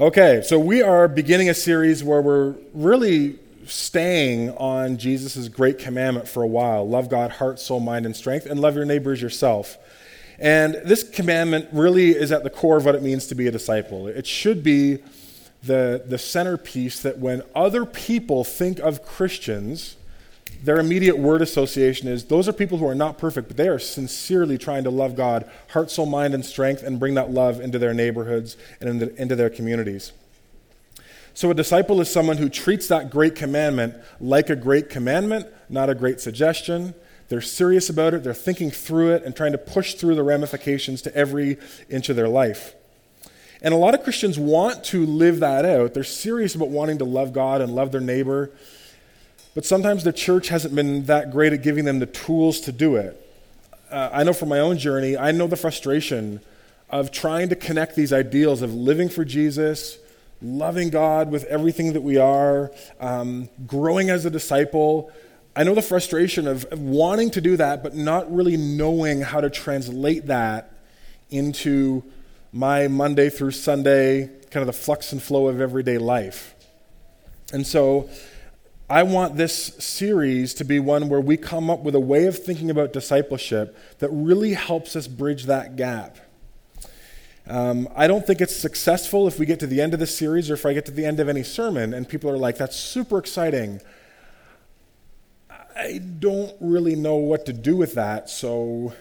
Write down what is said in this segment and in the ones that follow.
Okay, so we are beginning a series where we're really staying on Jesus' great commandment for a while love God, heart, soul, mind, and strength, and love your neighbors yourself. And this commandment really is at the core of what it means to be a disciple. It should be the, the centerpiece that when other people think of Christians, their immediate word association is those are people who are not perfect, but they are sincerely trying to love God, heart, soul, mind, and strength, and bring that love into their neighborhoods and into, their communities. So, a disciple is someone who treats that great commandment like a great commandment, not a great suggestion. They're serious about it, they're thinking through it, and trying to push through the ramifications to every inch of their life. And a lot of Christians want to live that out. They're serious about wanting to love God and love their neighbor. But sometimes the church hasn't been that great at giving them the tools to do it. Uh, I know from my own journey, I know the frustration of trying to connect these ideals of living for Jesus, loving God with everything that we are, um, growing as a disciple. I know the frustration of, of wanting to do that, but not really knowing how to translate that into my Monday through Sunday, kind of the flux and flow of everyday life. And so I want this series to be one where we come up with a way of thinking about discipleship that really helps us bridge that gap. Um, I don't think it's successful if we get to the end of the series or if I get to the end of any sermon and people are like, that's super exciting. I don't really know what to do with that, so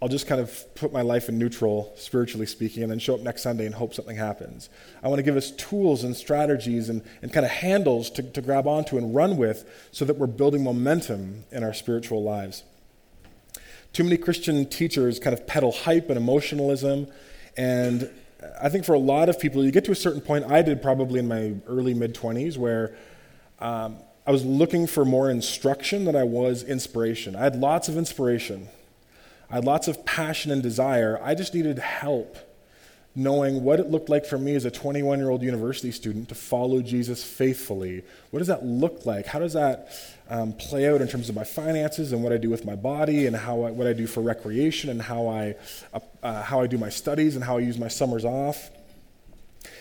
I'll just kind of put my life in neutral, spiritually speaking, and then show up next Sunday and hope something happens. I want to give us tools and strategies and, and kind of handles to, to grab onto and run with so that we're building momentum in our spiritual lives. Too many Christian teachers kind of peddle hype and emotionalism, and I think for a lot of people, you get to a certain point, I did probably in my early mid 20s, where um, I was looking for more instruction than I was inspiration. I had lots of inspiration I had lots of passion and desire. I just needed help knowing what it looked like for me as a 21 year old university student to follow Jesus faithfully. What does that look like? How does that um, play out in terms of my finances and what I do with my body and how I, what I do for recreation and how I, uh, uh, how I do my studies and how I use my summers off?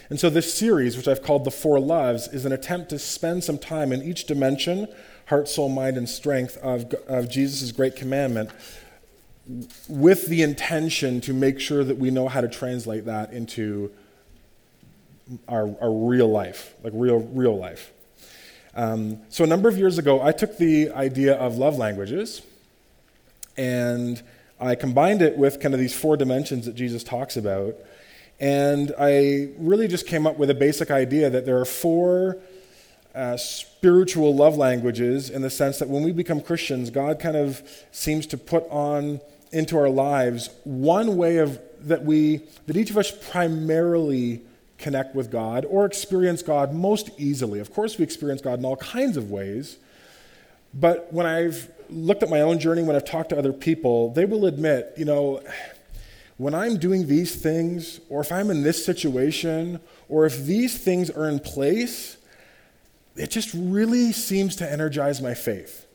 And so, this series, which I've called The Four Loves, is an attempt to spend some time in each dimension heart, soul, mind, and strength of, of Jesus' great commandment with the intention to make sure that we know how to translate that into our, our real life, like real, real life. Um, so, a number of years ago, I took the idea of love languages and I combined it with kind of these four dimensions that Jesus talks about. And I really just came up with a basic idea that there are four uh, spiritual love languages in the sense that when we become Christians, God kind of seems to put on into our lives, one way of that we that each of us primarily connect with God or experience God most easily. Of course, we experience God in all kinds of ways. But when I've looked at my own journey, when I've talked to other people, they will admit, you know, when I'm doing these things, or if I'm in this situation, or if these things are in place, it just really seems to energize my faith.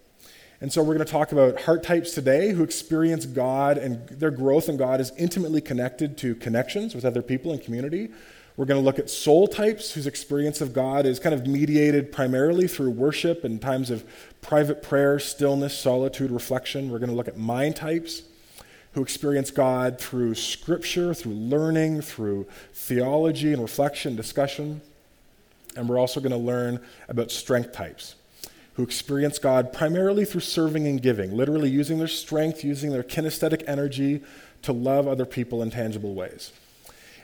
And so we're going to talk about heart types today who experience God and their growth in God is intimately connected to connections with other people and community. We're going to look at soul types whose experience of God is kind of mediated primarily through worship and times of private prayer, stillness, solitude, reflection. We're going to look at mind types who experience God through scripture, through learning, through theology and reflection, discussion. And we're also going to learn about strength types who experience God primarily through serving and giving, literally using their strength, using their kinesthetic energy to love other people in tangible ways.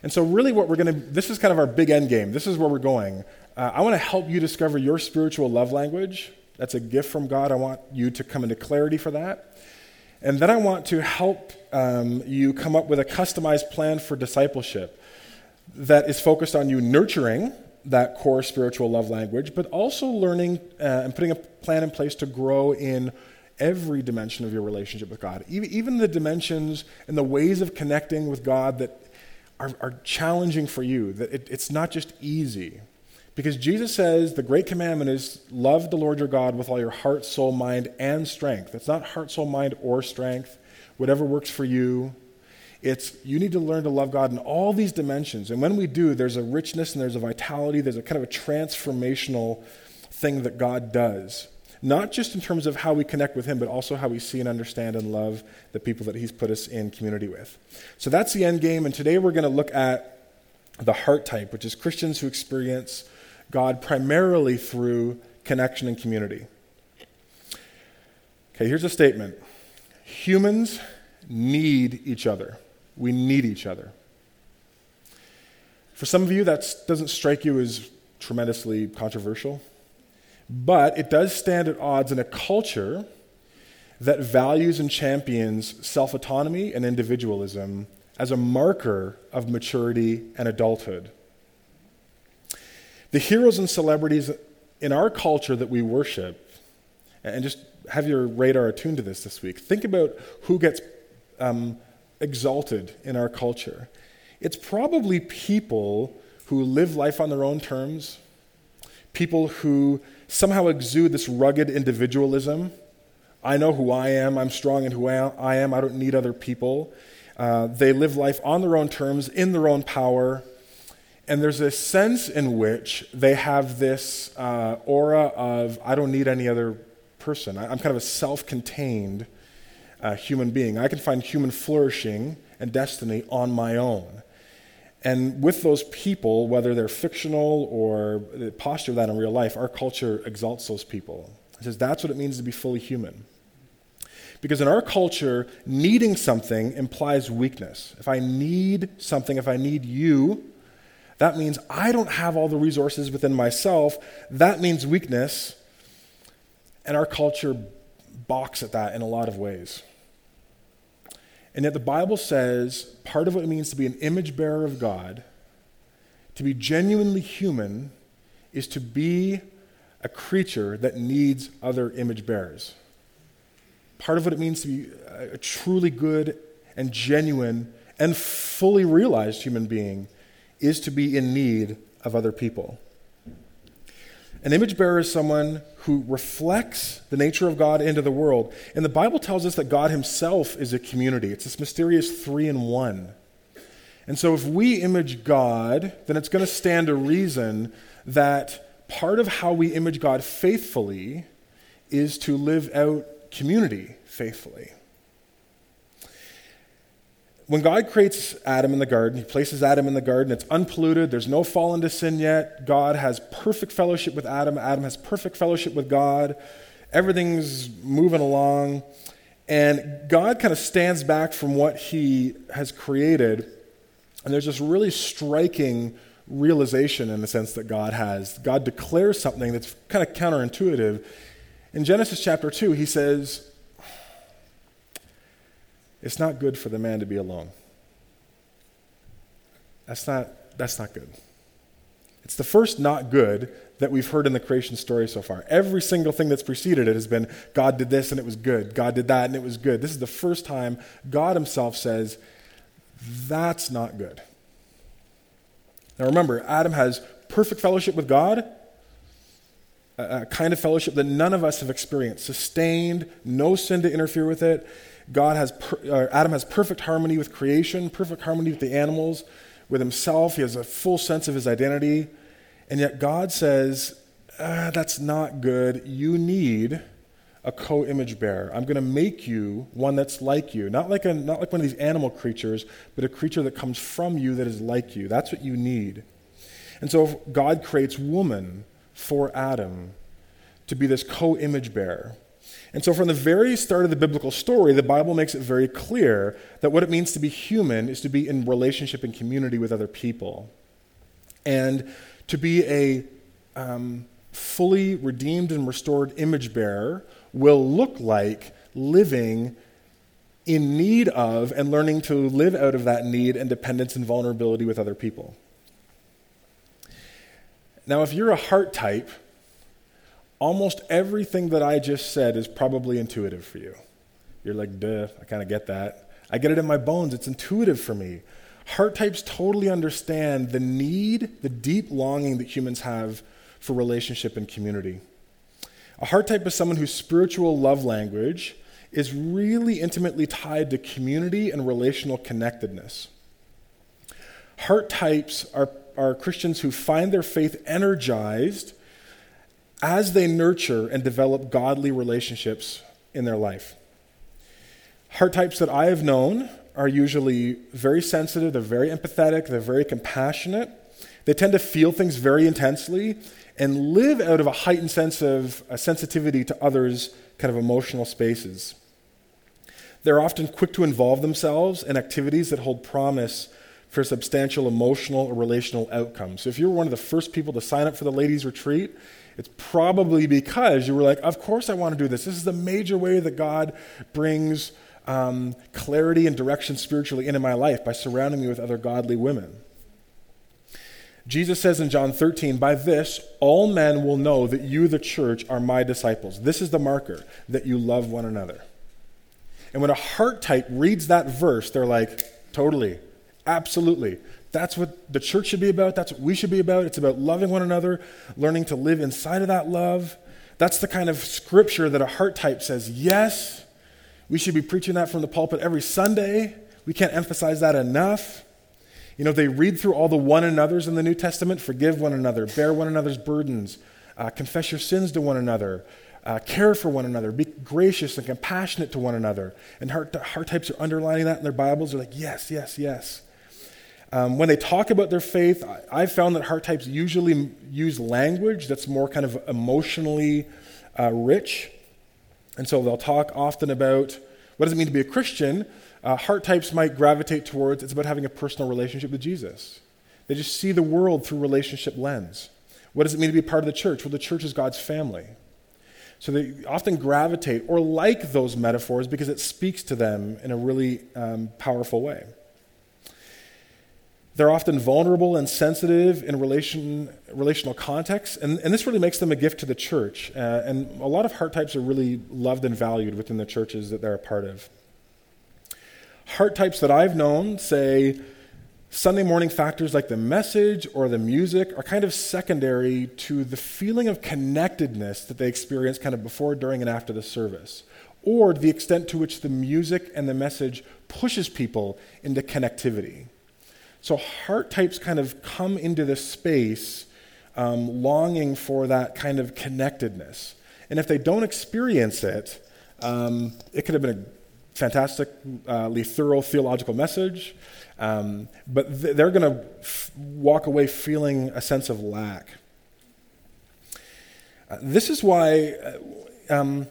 And so, really, what we're going to this is kind of our big end game. This is where we're going. Uh, I want to help you discover your spiritual love language. That's a gift from God. I want you to come into clarity for that. And then I want to help um, you come up with a customized plan for discipleship that is focused on you nurturing that core spiritual love language, but also learning uh, and putting a plan in place to grow in every dimension of your relationship with God, even the dimensions and the ways of connecting with God that are, are challenging for you, that it, it's not just easy. Because Jesus says the great commandment is love the Lord your God with all your heart, soul, mind, and strength. It's not heart, soul, mind, or strength, whatever works for you. It's you need to learn to love God in all these dimensions. And when we do, there's a richness and there's a vitality, there's a kind of a transformational thing that God does. Not just in terms of how we connect with Him, but also how we see and understand and love the people that He's put us in community with. So that's the end game. And today we're going to look at the heart type, which is Christians who experience God primarily through connection and community. Okay, here's a statement humans need each other. We need each other. For some of you, that doesn't strike you as tremendously controversial, but it does stand at odds in a culture that values and champions self autonomy and individualism as a marker of maturity and adulthood. The heroes and celebrities in our culture that we worship, and just have your radar attuned to this this week, think about who gets um, exalted in our culture. It's probably people who live life on their own terms, people who somehow exude this rugged individualism. I know who I am, I'm strong in who I am, I don't need other people. Uh, they live life on their own terms, in their own power. And there's a sense in which they have this uh, aura of, I don't need any other person. I, am kind of a self contained uh, human being. I can find human flourishing and destiny on my own. And with those people, whether they're fictional or the posture of that in real life, our culture exalts those people. It says that's what it means to be fully human. Because in our culture, needing something implies weakness. If I need something, if I need you, that means I don't have all the resources within myself. That means weakness. And our culture balks at that in a lot of ways. And yet the Bible says part of what it means to be an image bearer of God, to be genuinely human, is to be a creature that needs other image bearers part of what it means to be a truly good and genuine and fully realized human being is to be in need of other people. An image bearer is someone who reflects the nature of God into the world. And the Bible tells us that God himself is a community. It's this mysterious three in one. And so if we image God, then it's going to stand to reason that part of how we image God faithfully is to live out community faithfully. When God creates Adam in the garden, He places Adam in the garden, it's unpolluted, there's no fall into sin yet. God has perfect fellowship with Adam, Adam has perfect fellowship with God, everything's moving along. And God kind of stands back from what He has created, and there's this really striking realization in the sense that God has. God declares something that's kind of counterintuitive in Genesis chapter 2, he says, It's not good for the man to be alone. That's not, that's not good. It's the first not good that we've heard in the creation story so far. Every single thing that's preceded it has been God did this and it was good. God did that and it was good. This is the first time God Himself says, That's not good. Now remember, Adam has perfect fellowship with God a, kind of fellowship that none of us have experienced. Sustained, no sin to interfere with it. God has, per, Adam has perfect harmony with creation, perfect harmony with the animals, with himself. He has a full sense of his identity. And yet God says, ah, that's not good. You need a co-image bearer. I'm going to make you one that's like you. Not like, a, not like one of these animal creatures, but a creature that comes from you that is like you. That's what you need. And so God creates woman for Adam to be this co image bearer. And so, from the very start of the biblical story, the Bible makes it very clear that what it means to be human is to be in relationship and community with other people. And to be a um, fully redeemed and restored image bearer will look like living in need of and learning to live out of that need and dependence and vulnerability with other people. Now, if you're a heart type, almost everything that I just said is probably intuitive for you. You're like, duh, I kind of get that. I get it in my bones. It's intuitive for me. Heart types totally understand the need, the deep longing that humans have for relationship and community. A heart type is someone whose spiritual love language is really intimately tied to community and relational connectedness. Heart types are, are Christians who find their faith energized as they nurture and develop godly relationships in their life. Heart types that I have known are usually very sensitive, they're very empathetic, they're very compassionate. They tend to feel things very intensely and live out of a heightened sense of sensitivity to others' kind of emotional spaces. They're often quick to involve themselves in activities that hold promise for substantial emotional or relational outcomes. So if you're one of the first people to sign up for the ladies' retreat, it's probably because you were like, of course I want to do this. This is the major way that God brings um, clarity and direction spiritually into my life by surrounding me with other godly women. Jesus says in John 13, By this all men will know that you, the church, are my disciples. This is the marker that you love one another. And when a heart type reads that verse, they're like, Totally, absolutely. That's what the church should be about. That's what we should be about. It's about loving one another, learning to live inside of that love. That's the kind of scripture that a heart type says, Yes, we should be preaching that from the pulpit every Sunday. We can't emphasize that enough. You know, they read through all the one another's in the New Testament forgive one another, bear one another's burdens, uh, confess your sins to one another, uh, care for one another, be gracious and compassionate to one another. And heart, heart types are underlining that in their Bibles. They're like, yes, yes, yes. Um, when they talk about their faith, I, have found that heart types usually use language that's more kind of emotionally uh, rich. And so they'll talk often about what does it mean to be a Christian? uh, heart types might gravitate towards it's about having a personal relationship with Jesus. They just see the world through relationship lens. What does it mean to be part of the church? Well, the church is God's family. So they often gravitate or like those metaphors because it speaks to them in a really um, powerful way. They're often vulnerable and sensitive in relation, relational contexts, and, and this really makes them a gift to the church. Uh, and a lot of heart types are really loved and valued within the churches that they're a part of. Heart types that I've known say Sunday morning factors like the message or the music are kind of secondary to the feeling of connectedness that they experience kind of before, during, and after the service, or the extent to which the music and the message pushes people into connectivity. So heart types kind of come into this space um, longing for that kind of connectedness. And if they don't experience it, um, it could have been a fantastically thorough theological message, um, but th- they're going to f- walk away feeling a sense of lack. Uh, this is why uh, um,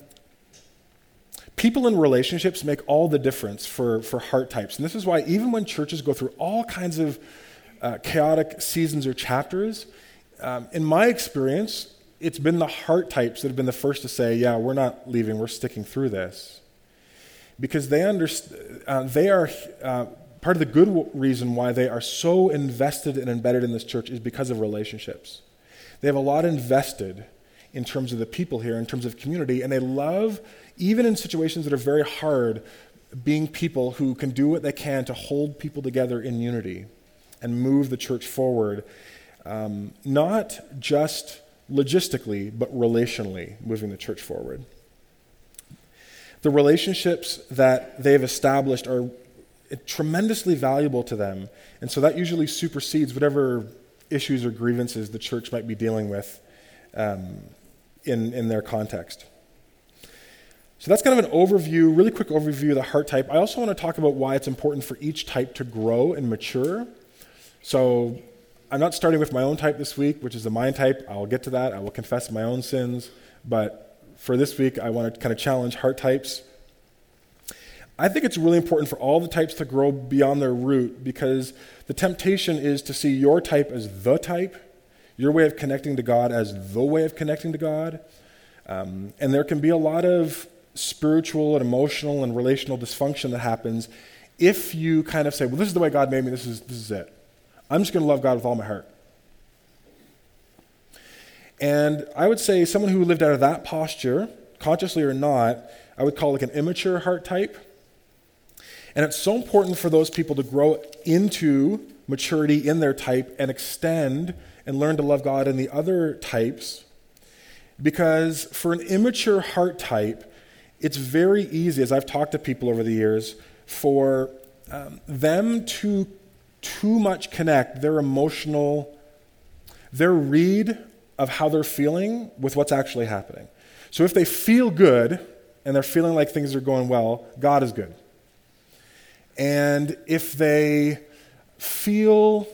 people in relationships make all the difference for, for heart types. And this is why, even when churches go through all kinds of uh, chaotic seasons or chapters, um, in my experience, it's been the heart types that have been the first to say, Yeah, we're not leaving, we're sticking through this because they, underst- uh, they are uh, part of the good w- reason why they are so invested and embedded in this church is because of relationships. They have a lot invested in terms of the people here, in terms of community, and they love, even in situations that are very hard, being people who can do what they can to hold people together in unity and move the church forward, um, not just logistically, but relationally, moving the church forward. The relationships that they've established are tremendously valuable to them. And so that usually supersedes whatever issues or grievances the church might be dealing with um, in, in their context. So that's kind of an overview, really quick overview of the heart type. I also want to talk about why it's important for each type to grow and mature. So I'm not starting with my own type this week, which is the mind type. I'll get to that. I will confess my own sins. But for this week, I want to kind of challenge heart types. I think it's really important for all the types to grow beyond their root because the temptation is to see your type as the type, your way of connecting to God as the way of connecting to God. Um, and there can be a lot of spiritual and emotional and relational dysfunction that happens if you kind of say, well, this is the way God made me, this is, this is it. I'm just going to love God with all my heart. And I would say someone who lived out of that posture, consciously or not, I would call like an immature heart type. And it's so important for those people to grow into maturity in their type and extend and learn to love God in the other types. Because for an immature heart type, it's very easy, as I've talked to people over the years, for um, them to too much connect their emotional, their read of how they're feeling with what's actually happening. So if they feel good and they're feeling like things are going well, God is good. And if they feel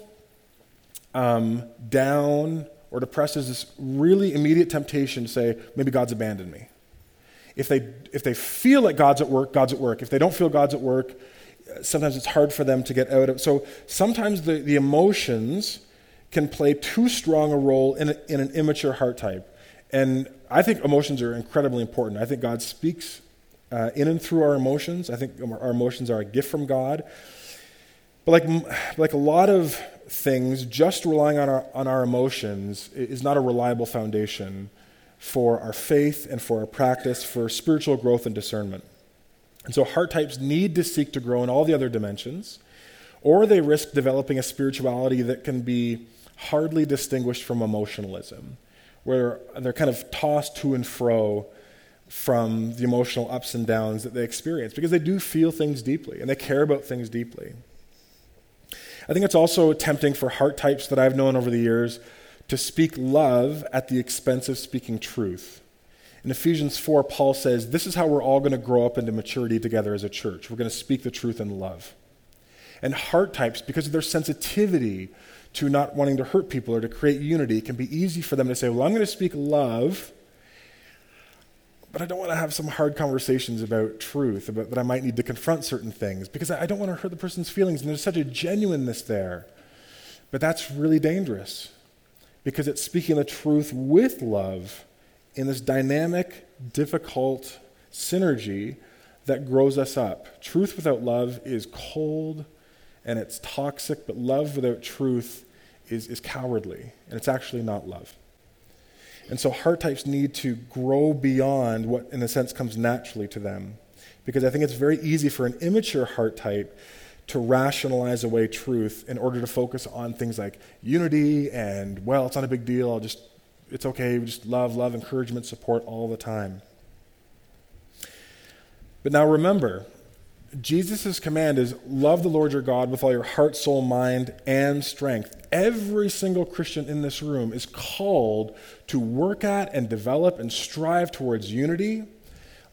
um, down or depressed, there's this really immediate temptation to say, maybe God's abandoned me. If they, if they feel that God's at work, God's at work. If they don't feel God's at work, sometimes it's hard for them to get out of. So sometimes the, the emotions can play too strong a role in, a, in an immature heart type. And I think emotions are incredibly important. I think God speaks uh, in and through our emotions. I think our emotions are a gift from God. But like, like a lot of things, just relying on our, on our emotions is not a reliable foundation for our faith and for our practice, for spiritual growth and discernment. And so heart types need to seek to grow in all the other dimensions, or they risk developing a spirituality that can be hardly distinguished from emotionalism, where they're kind of tossed to and fro from the emotional ups and downs that they experience because they do feel things deeply and they care about things deeply. I think it's also tempting for heart types that I've known over the years to speak love at the expense of speaking truth. In Ephesians 4, Paul says, This is how we're all going to grow up into maturity together as a church. We're going to speak the truth in love. And heart types, because of their sensitivity to not wanting to hurt people or to create unity, it can be easy for them to say, Well, I'm going to speak love, but I don't want to have some hard conversations about truth, about that I might need to confront certain things, because I don't want to hurt the person's feelings. And there's such a genuineness there. But that's really dangerous because it's speaking the truth with love in this dynamic, difficult synergy that grows us up. Truth without love is cold and it's toxic, but love without truth is, is cowardly, and it's actually not love. And so heart types need to grow beyond what, in a sense, comes naturally to them. Because I think it's very easy for an immature heart type to rationalize away truth in order to focus on things like unity and, well, it's not a big deal, I'll just, it's okay, we just love, love, encouragement, support all the time. But now remember, Jesus' command is love the Lord your God with all your heart, soul, mind, and strength. Every single Christian in this room is called to work at and develop and strive towards unity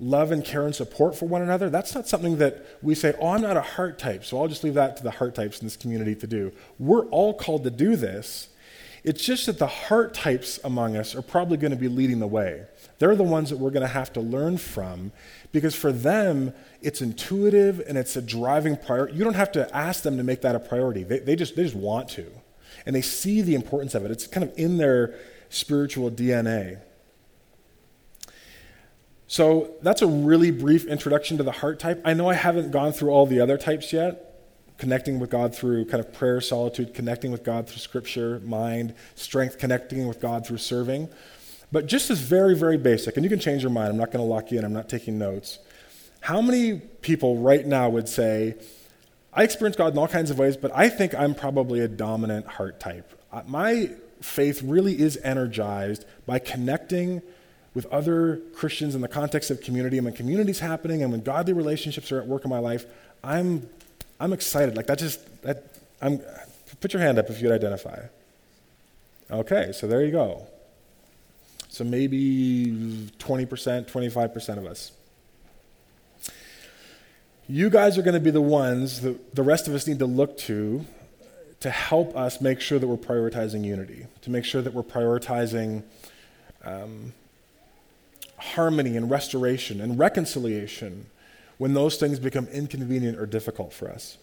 love and care and support for one another, that's not something that we say, oh, I'm not a heart type, so I'll just leave that to the heart types in this community to do. We're all called to do this. It's just that the heart types among us are probably going to be leading the way. They're the ones that we're going to have to learn from because for them, it's intuitive and it's a driving priority. You don't have to ask them to make that a priority, they, they, just, they just want to. And they see the importance of it, it's kind of in their spiritual DNA. So that's a really brief introduction to the heart type. I know I haven't gone through all the other types yet. Connecting with God through kind of prayer, solitude, connecting with God through scripture, mind, strength, connecting with God through serving. But just as very, very basic, and you can change your mind, I'm not going to lock you in, I'm not taking notes. How many people right now would say, I experience God in all kinds of ways, but I think I'm probably a dominant heart type? Uh, my faith really is energized by connecting with other Christians in the context of community, and when community's happening and when godly relationships are at work in my life, I'm, I'm excited. Like that just, that, I'm, put your hand up if you'd identify. Okay, so there you go. So maybe 20%, 25% of us. You guys are going to be the ones that the rest of us need to look to to help us make sure that we're prioritizing unity, to make sure that we're prioritizing um, harmony and restoration and reconciliation when those things become inconvenient or difficult for us.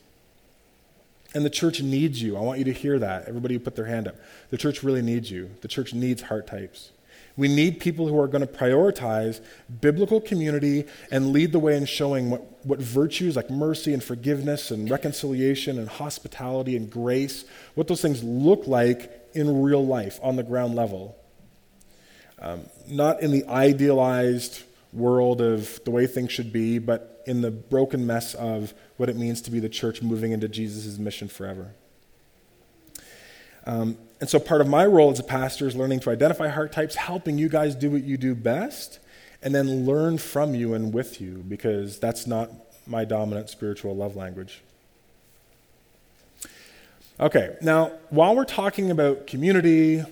And the church needs you. I want you to hear that. Everybody put their hand up. The church really needs you. The church needs heart types. We need people who are going to prioritize biblical community and lead the way in showing what, what virtues like mercy and forgiveness and reconciliation and hospitality and grace, what those things look like in real life on the ground level. Um, not in the idealized world of the way things should be, but in the broken mess of what it means to be the church moving into Jesus' mission forever. Um, and so part of my role as a pastor is learning to identify heart types, helping you guys do what you do best, and then learn from you and with you because that's not my dominant spiritual love language. Okay, now while we're talking about community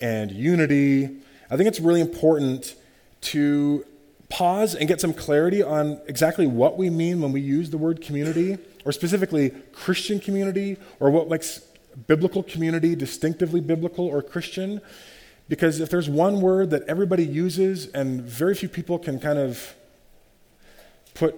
and unity, I think it's really important to pause and get some clarity on exactly what we mean when we use the word community, or specifically Christian community, or what makes biblical community distinctively biblical or Christian. Because if there's one word that everybody uses and very few people can kind of put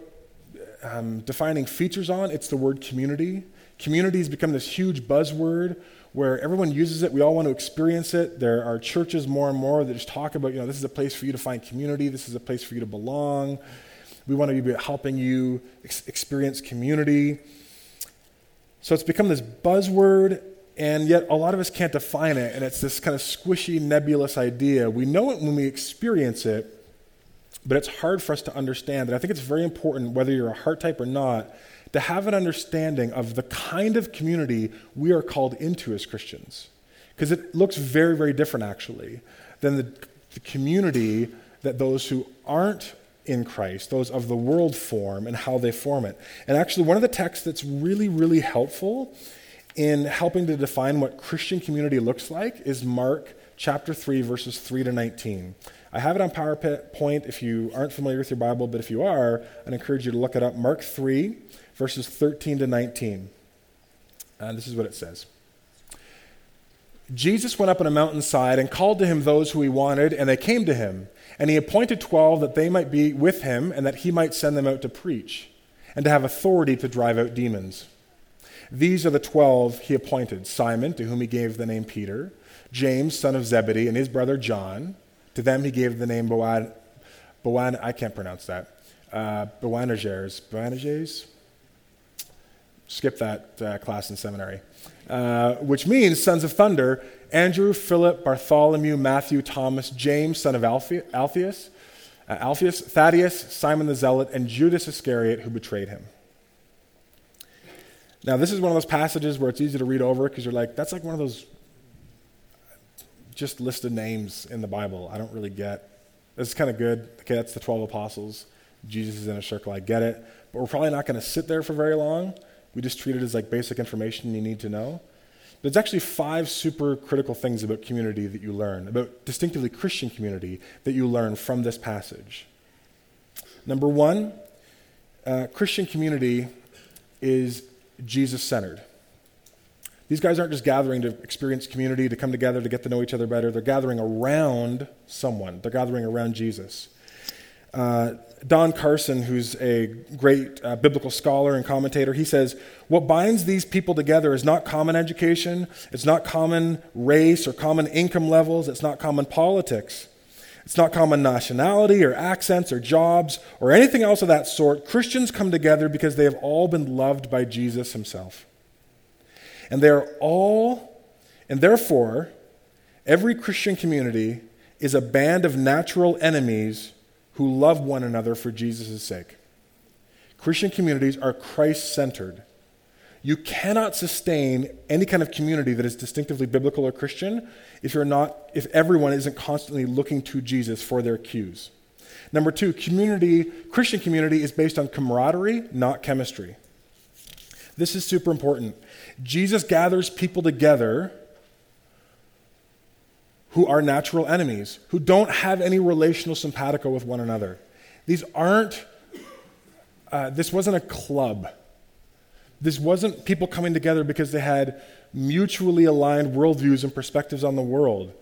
um, defining features on, it's the word community. Community has become this huge buzzword where everyone uses it. We all want to experience it. There are churches more and more that just talk about, you know, this is a place for you to find community, this is a place for you to belong. We want to be helping you ex- experience community. So it's become this buzzword, and yet a lot of us can't define it, and it's this kind of squishy, nebulous idea. We know it when we experience it, but it's hard for us to understand. And I think it's very important, whether you're a heart type or not, to have an understanding of the kind of community we are called into as Christians. Because it looks very, very different, actually, than the, the, community that those who aren't in Christ, those of the world, form and how they form it. And actually, one of the texts that's really, really helpful in helping to define what Christian community looks like is Mark chapter 3, verses 3 to 19. I have it on PowerPoint if you aren't familiar with your Bible, but if you are, I'd encourage you to look it up. Mark 3, verses 13 to 19. And this is what it says Jesus went up on a mountainside and called to him those who he wanted, and they came to him. And he appointed twelve that they might be with him, and that he might send them out to preach, and to have authority to drive out demons. These are the twelve he appointed Simon, to whom he gave the name Peter, James, son of Zebedee, and his brother John. To them he gave the name Boan, Boan I can't pronounce that, uh, Boanerges. Boanerges? Skip that uh, class in seminary, uh, which means sons of thunder Andrew, Philip, Bartholomew, Matthew, Thomas, James, son of Alphaeus, uh, Alphaeus, Thaddeus, Simon the Zealot, and Judas Iscariot, who betrayed him. Now, this is one of those passages where it's easy to read over because you're like, that's like one of those just listed names in the Bible. I don't really get. This is kind of good. Okay, that's the 12 apostles. Jesus is in a circle. I get it. But we're probably not going to sit there for very long. We just treat it as like basic information you need to know. There's actually five super critical things about community that you learn, about distinctively Christian community that you learn from this passage. Number one, uh, Christian community is Jesus centered. These guys aren't just gathering to experience community, to come together to get to know each other better. They're gathering around someone, they're gathering around Jesus. Uh, Don Carson, who's a great uh, biblical scholar and commentator, he says, What binds these people together is not common education, it's not common race or common income levels, it's not common politics, it's not common nationality or accents or jobs or anything else of that sort. Christians come together because they have all been loved by Jesus himself. And they are all, and therefore, every Christian community is a band of natural enemies who love one another for Jesus' sake. Christian communities are Christ centered. You cannot sustain any kind of community that is distinctively biblical or Christian if you're not if everyone isn't constantly looking to Jesus for their cues. Number 2, community Christian community is based on camaraderie, not chemistry. This is super important. Jesus gathers people together who are natural enemies, who don't have any relational simpatico with one another. These aren't, uh, this wasn't a club. This wasn't people coming together because they had mutually aligned worldviews and perspectives on the world.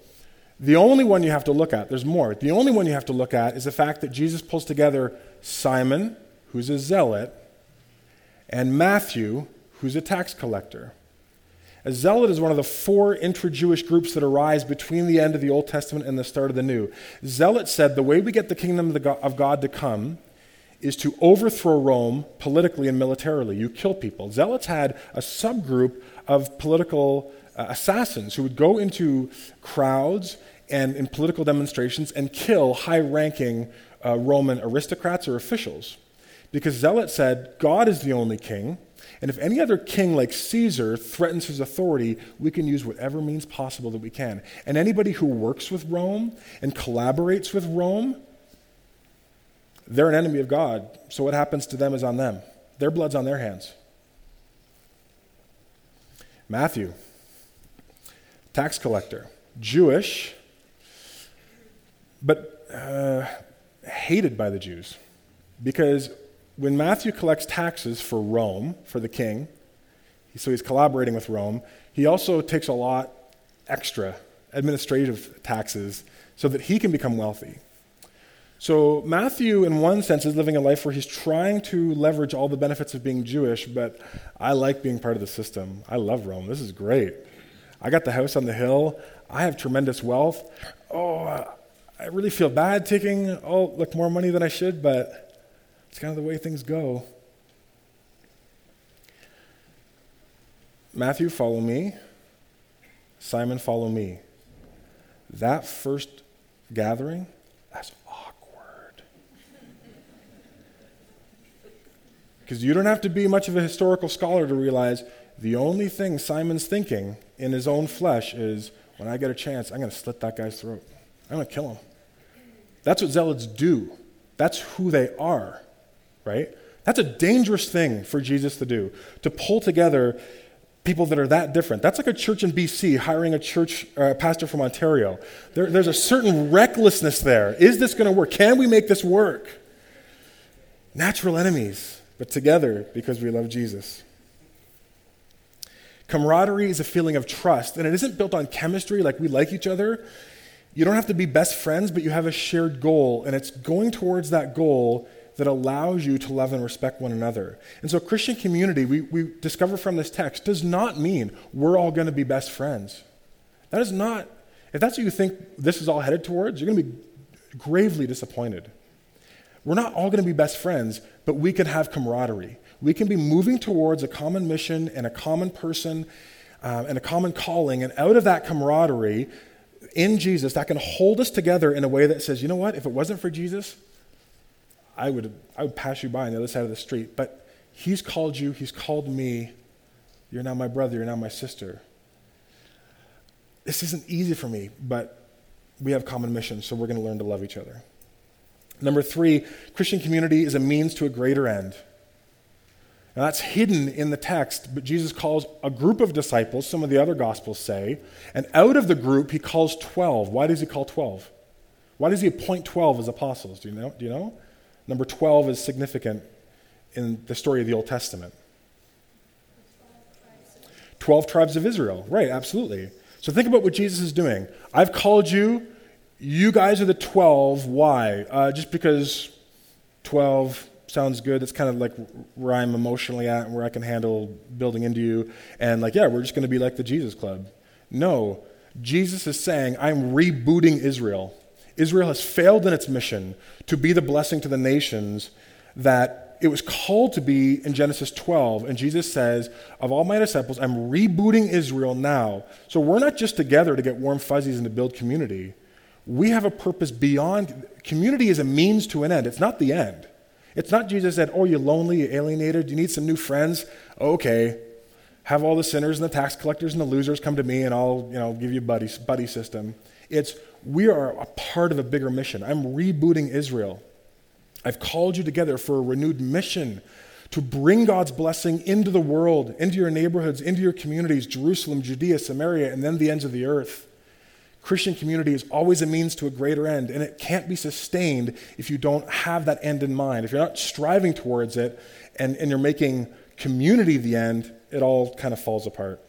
The only one you have to look at, there's more, the only one you have to look at is the fact that Jesus pulls together Simon, who's a zealot, and Matthew, who's a tax collector. A zealot is one of the four intra Jewish groups that arise between the end of the Old Testament and the start of the New. Zealot said the way we get the kingdom of God to come is to overthrow Rome politically and militarily. You kill people. Zealots had a subgroup of political uh, assassins who would go into crowds and in political demonstrations and kill high ranking uh, Roman aristocrats or officials. Because Zealot said, God is the only king. And if any other king like Caesar threatens his authority, we can use whatever means possible that we can. And anybody who works with Rome and collaborates with Rome they're an enemy of God. So what happens to them is on them. Their blood's on their hands. Matthew, tax collector, Jewish, but uh, hated by the Jews. Because when Matthew collects taxes for Rome, for the king, so he's collaborating with Rome, he also takes a lot extra administrative taxes so that he can become wealthy. So, Matthew, in one sense, is living a life where he's trying to leverage all the benefits of being Jewish, but I like being part of the system. I love Rome. This is great. I got the house on the hill. I have tremendous wealth. Oh, I really feel bad taking, oh, look, more money than I should, but it's kind of the way things go. Matthew, follow me. Simon, follow me. That first gathering, that's awkward. Because you don't have to be much of a historical scholar to realize the only thing Simon's thinking in his own flesh is when I get a chance, I'm going to slit that guy's throat. I'm going to kill him. That's what zealots do. That's who they are, right? That's a dangerous thing for Jesus to do, to pull together people that are that different. That's like a church in BC hiring a church uh, pastor from Ontario. There, there's a certain recklessness there. Is this going to work? Can we make this work? Natural enemies, but together because we love Jesus. Camaraderie is a feeling of trust, and it isn't built on chemistry like we like each other. You don't have to be best friends, but you have a shared goal, and it's going towards that goal that allows you to love and respect one another. And so, Christian community, we, we discover from this text, does not mean we're all going to be best friends. That is not, if that's what you think this is all headed towards, you're going to be gravely disappointed. We're not all going to be best friends, but we can have camaraderie. We can be moving towards a common mission and a common person uh, and a common calling, and out of that camaraderie in Jesus, that can hold us together in a way that says, you know what, if it wasn't for Jesus, I would, I would pass you by on the other side of the street. But He's called you, He's called me. You're now my brother, you're now my sister. This isn't easy for me, but we have common mission, so we're going to learn to love each other. Number three, Christian community is a means to a greater end. Now, that's hidden in the text, but Jesus calls a group of disciples, some of the other gospels say, and out of the group, he calls 12. Why does he call 12? Why does he appoint 12 as apostles? Do you know? Do you know? Number 12 is significant in the story of the Old Testament. 12 tribes of Israel. Right, absolutely. So think about what Jesus is doing. I've called you. You guys are the 12. Why? Uh, just because 12 sounds good. That's kind of like where I'm emotionally at and where I can handle building into you. And like, yeah, we're just going to be like the Jesus Club. No, Jesus is saying, I'm rebooting Israel. Israel has failed in its mission to be the blessing to the nations that it was called to be in Genesis 12. And Jesus says, Of all my disciples, I'm rebooting Israel now. So we're not just together to get warm fuzzies and to build community. We have a purpose beyond. Community is a means to an end, it's not the end. It's not Jesus said, Oh, you're lonely, you're alienated, you need some new friends. Okay. Have all the sinners and the tax collectors and the losers come to me and I'll, you know, give you a buddy, buddy system. It's we are a part of a bigger mission. I'm rebooting Israel. I've called you together for a renewed mission to bring God's blessing into the world, into your neighborhoods, into your communities, Jerusalem, Judea, Samaria, and then the ends of the earth. Christian community is always a means to a greater end, and it can't be sustained if you don't have that end in mind. If you're not striving towards it and, and you're making community the end, it all kind of falls apart.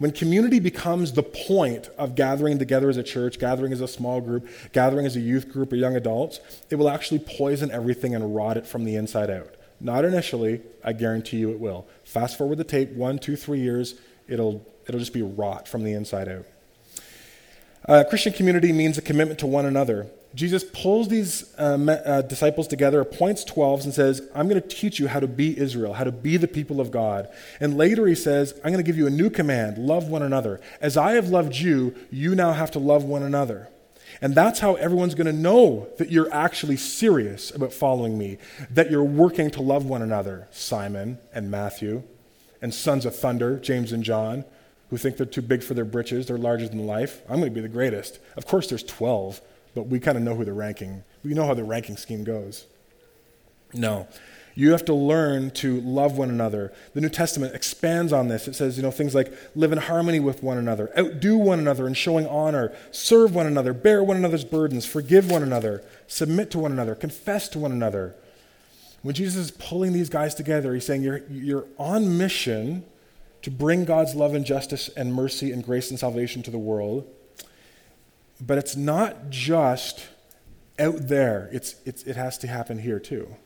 When community becomes the point of gathering together as a church, gathering as a small group, gathering as a youth group or young adults, it will actually poison everything and rot it from the inside out. Not initially, I guarantee you it will. Fast forward the tape one, two, three years, it'll, it'll just be rot from the inside out. Uh, Christian community means a commitment to one another. Jesus pulls these uh, uh, disciples together, appoints 12s, and says, I'm going to teach you how to be Israel, how to be the people of God. And later he says, I'm going to give you a new command love one another. As I have loved you, you now have to love one another. And that's how everyone's going to know that you're actually serious about following me, that you're working to love one another, Simon and Matthew, and sons of thunder, James and John, who think they're too big for their britches, they're larger than life. I'm going to be the greatest. Of course, there's 12 but we kind of know who the ranking, we know how the ranking scheme goes. No. You have to learn to love one another. The New Testament expands on this. It says, you know, things like live in harmony with one another, outdo one another in showing honor, serve one another, bear one another's burdens, forgive one another, submit to one another, confess to one another. When Jesus is pulling these guys together, he's saying, You're, you're on mission to bring God's love and justice and mercy and grace and salvation to the world. But it's not just out there, it's, it's, it has to happen here too.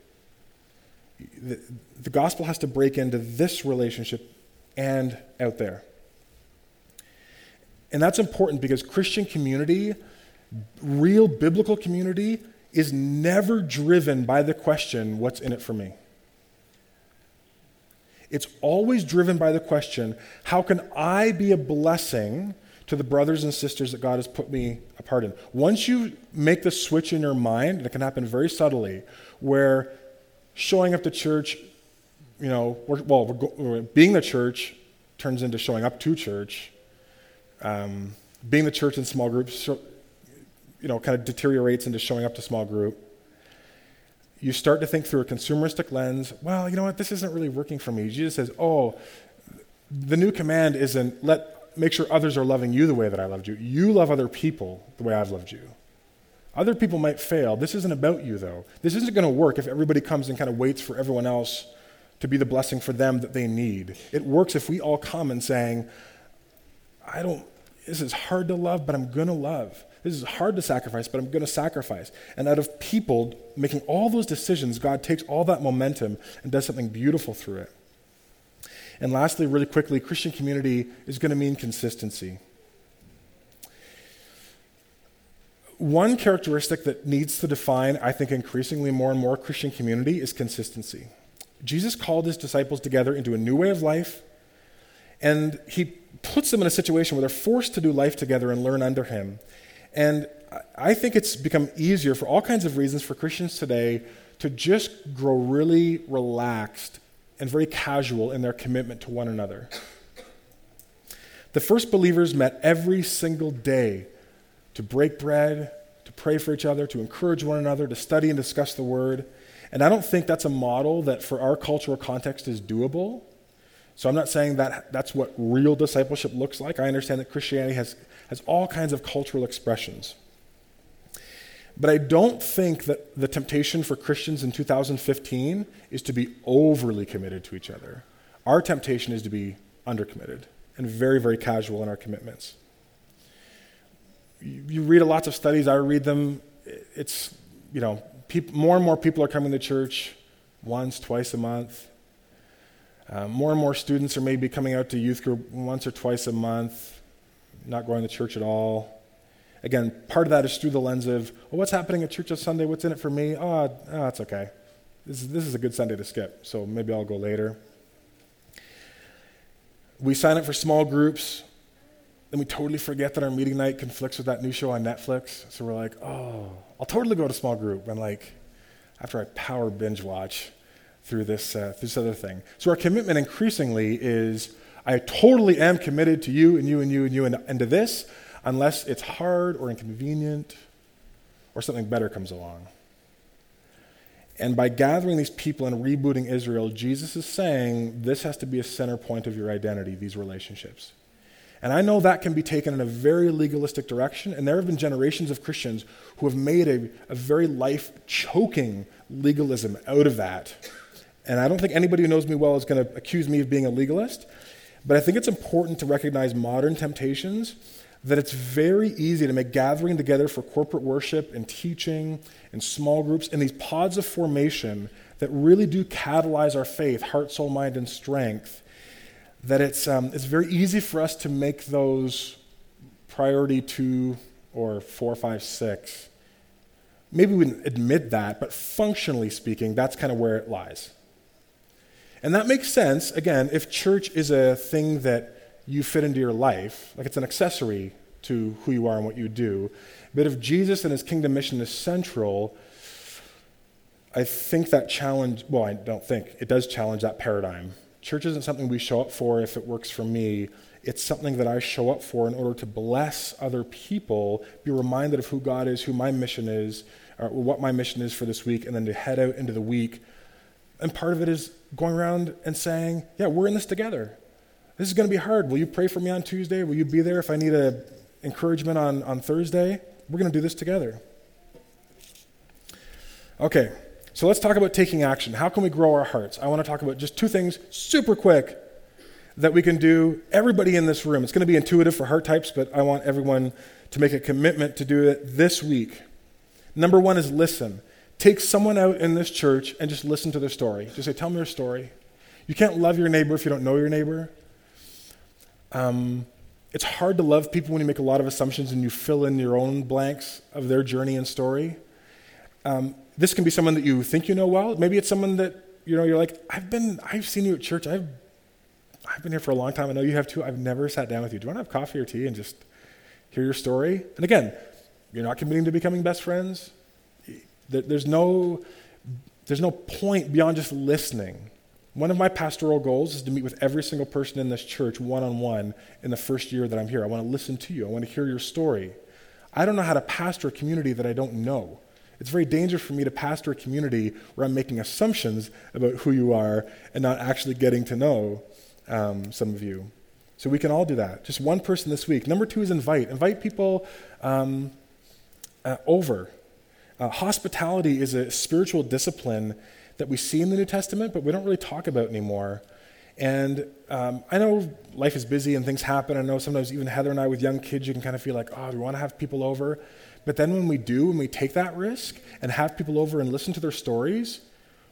The, the gospel has to break into this relationship and out there. And that's important because Christian community, real biblical community, is never driven by the question, what's in it for me? It's always driven by the question, how can I be a blessing to the brothers and sisters that God has put me a part in. Once you make the switch in your mind, it can happen very subtly, where showing up to church, you know, well, being the church turns into showing up to church. Um, being the church in small groups, you know, kind of deteriorates into showing up to small group. You start to think through a consumeristic lens. Well, you know what? This isn't really working for me. Jesus says, "Oh, the new command isn't let make sure others are loving you the way that I loved you. You love other people the way I've loved you. Other people might fail. This isn't about you, though. This isn't going to work if everybody comes and kind of waits for everyone else to be the blessing for them that they need. It works if we all come and saying, I don't, this is hard to love, but I'm going to love. This is hard to sacrifice, but I'm going to sacrifice. And out of people making all those decisions, God takes all that momentum and does something beautiful through it. And lastly, really quickly, Christian community is going to mean consistency. One characteristic that needs to define, I think, increasingly more and more Christian community is consistency. Jesus called his disciples together into a new way of life, and he puts them in a situation where they're forced to do life together and learn under him. And I think it's become easier for all kinds of reasons for Christians today to just grow really relaxed and very casual in their commitment to one another. The first believers met every single day to break bread, to pray for each other, to encourage one another, to study and discuss the word. And I don't think that's a model that for our cultural context is doable. So I'm not saying that that's what real discipleship looks like. I understand that Christianity has, has all kinds of cultural expressions. But I don't think that the temptation for Christians in 2015 is to be overly committed to each other. Our temptation is to be undercommitted and very, very casual in our commitments. You, read a lots of studies, I read them. It's, you know, more and more people are coming to church once, twice a month. Uh, more and more students are maybe coming out to youth group once or twice a month, not going to church at all. Again, part of that is through the lens of, well, what's happening at church on Sunday? What's in it for me? Oh, oh okay. This is, this is a good Sunday to skip, so maybe I'll go later. We sign up for small groups, then we totally forget that our meeting night conflicts with that new show on Netflix. So we're like, oh, I'll totally go to small group. And like, after I power binge watch through this, uh, this other thing. So our commitment increasingly is I totally am committed to you and you and you and you and, and to this, unless it's hard or inconvenient or something better comes along. And by gathering these people and rebooting Israel, Jesus is saying this has to be a center point of your identity, these relationships. And I know that can be taken in a very legalistic direction, and there have been generations of Christians who have made a, a very life choking legalism out of that. And I don't think anybody who knows me well is going to accuse me of being a legalist, but I think it's important to recognize modern temptations that it's very easy to make gathering together for corporate worship and teaching and small groups and these pods of formation that really do catalyze our faith, heart, soul, mind, and strength, that it's, um, it's very easy for us to make those priority two or four, five, six. Maybe we wouldn't admit that, but functionally speaking, that's kind of where it lies. And that makes sense, again, if church is a thing that you fit into your life, like it's an accessory to who you are and what you do. But if Jesus and his kingdom mission is central, I think that challenge, well, I don't think, it does challenge that paradigm. Church isn't something we show up for if it works for me. It's something that I show up for in order to bless other people, be reminded of who God is, who my mission is, or what my mission is for this week, and then to head out into the week And part of it is going around and saying, Yeah, we're in this together. This is going to be hard. Will you pray for me on Tuesday? Will you be there if I need a encouragement on, on Thursday? We're going to do this together. Okay, so let's talk about taking action. How can we grow our hearts? I want to talk about just two things super quick that we can do, everybody in this room. It's going to be intuitive for heart types, but I want everyone to make a commitment to do it this week. Number one is listen. Take someone out in this church and just listen to their story. Just say, Tell me your story. You can't love your neighbor if you don't know your neighbor. Um, it's hard to love people when you make a lot of assumptions and you fill in your own blanks of their journey and story. Um, this can be someone that you think you know well. Maybe it's someone that you know you're like, I've been, I've seen you at church. I've, I've been here for a long time. I know you have too. I've never sat down with you. Do you want to have coffee or tea and just hear your story? And again, you're not committing to becoming best friends. There's no, there's no point beyond just listening. One of my pastoral goals is to meet with every single person in this church one on one in the first year that I'm here. I want to listen to you, I want to hear your story. I don't know how to pastor a community that I don't know. It's very dangerous for me to pastor a community where I'm making assumptions about who you are and not actually getting to know um, some of you. So we can all do that. Just one person this week. Number two is invite. Invite people um, uh, over. Uh, hospitality is a spiritual discipline that we see in the New Testament, but we don't really talk about anymore. And um, I know life is busy and things happen. I know sometimes even Heather and I with young kids, you can kind of feel like, oh, we want to have people over. But then when we do, when we take that risk and have people over and listen to their stories,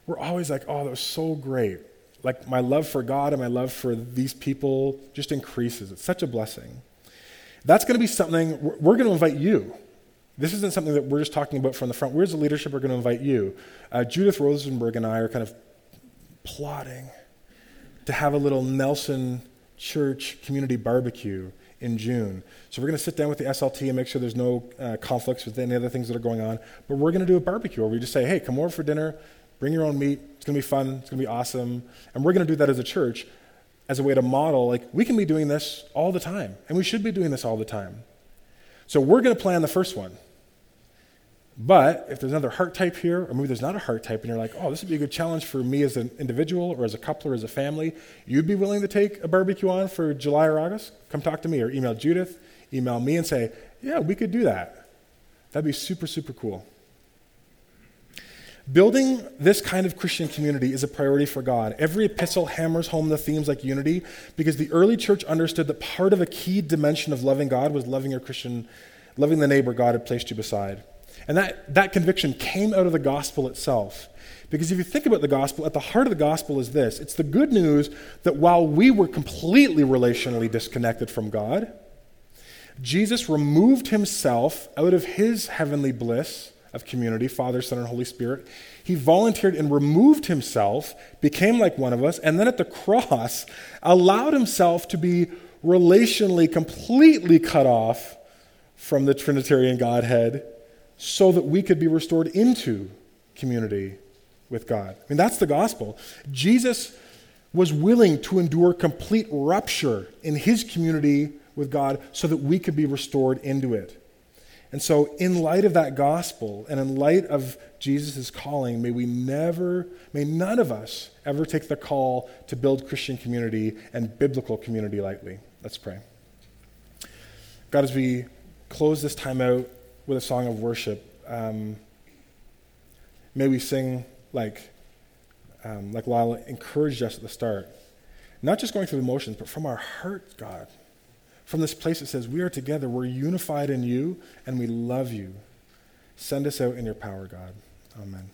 we're always like, oh, that was so great. Like my love for God and my love for these people just increases. It's such a blessing. That's going to be something we're going to invite you. This isn't something that we're just talking about from the front. Where's the leadership are going to invite you. Uh, Judith Rosenberg and I are kind of plotting to have a little Nelson Church community barbecue in June. So we're going to sit down with the SLT and make sure there's no uh, conflicts with any other things that are going on. But we're going to do a barbecue where we just say, hey, come over for dinner, bring your own meat. It's going to be fun. It's going to be awesome. And we're going to do that as a church as a way to model, like, we can be doing this all the time. And we should be doing this all the time. So we're going to plan the first one. But if there's another heart type here, or maybe there's not a heart type, and you're like, oh, this would be a good challenge for me as an individual, or as a couple, or as a family, you'd be willing to take a barbecue on for July or August? Come talk to me, or email Judith, email me, and say, yeah, we could do that. That'd be super, super cool. Building this kind of Christian community is a priority for God. Every epistle hammers home the themes like unity because the early church understood that part of a key dimension of loving God was loving your Christian, loving the neighbor God had placed you beside. And that, that conviction came out of the gospel itself. Because if you think about the gospel, at the heart of the gospel is this it's the good news that while we were completely relationally disconnected from God, Jesus removed himself out of his heavenly bliss of community, Father, Son, and Holy Spirit. He volunteered and removed himself, became like one of us, and then at the cross allowed himself to be relationally completely cut off from the Trinitarian Godhead so that we could be restored into community with God. I mean, that's the gospel. Jesus was willing to endure complete rupture in his community with God so that we could be restored into it. And so, in light of that gospel and in light of Jesus' calling, may we never, may none of us ever take the call to build Christian community and biblical community lightly. Let's pray. God, as we close this time out, with a song of worship, um, may we sing like, um, like Lila encouraged us at the start. Not just going through the motions, but from our heart, God. From this place that says, We are together, we're unified in you, and we love you. Send us out in your power, God. Amen.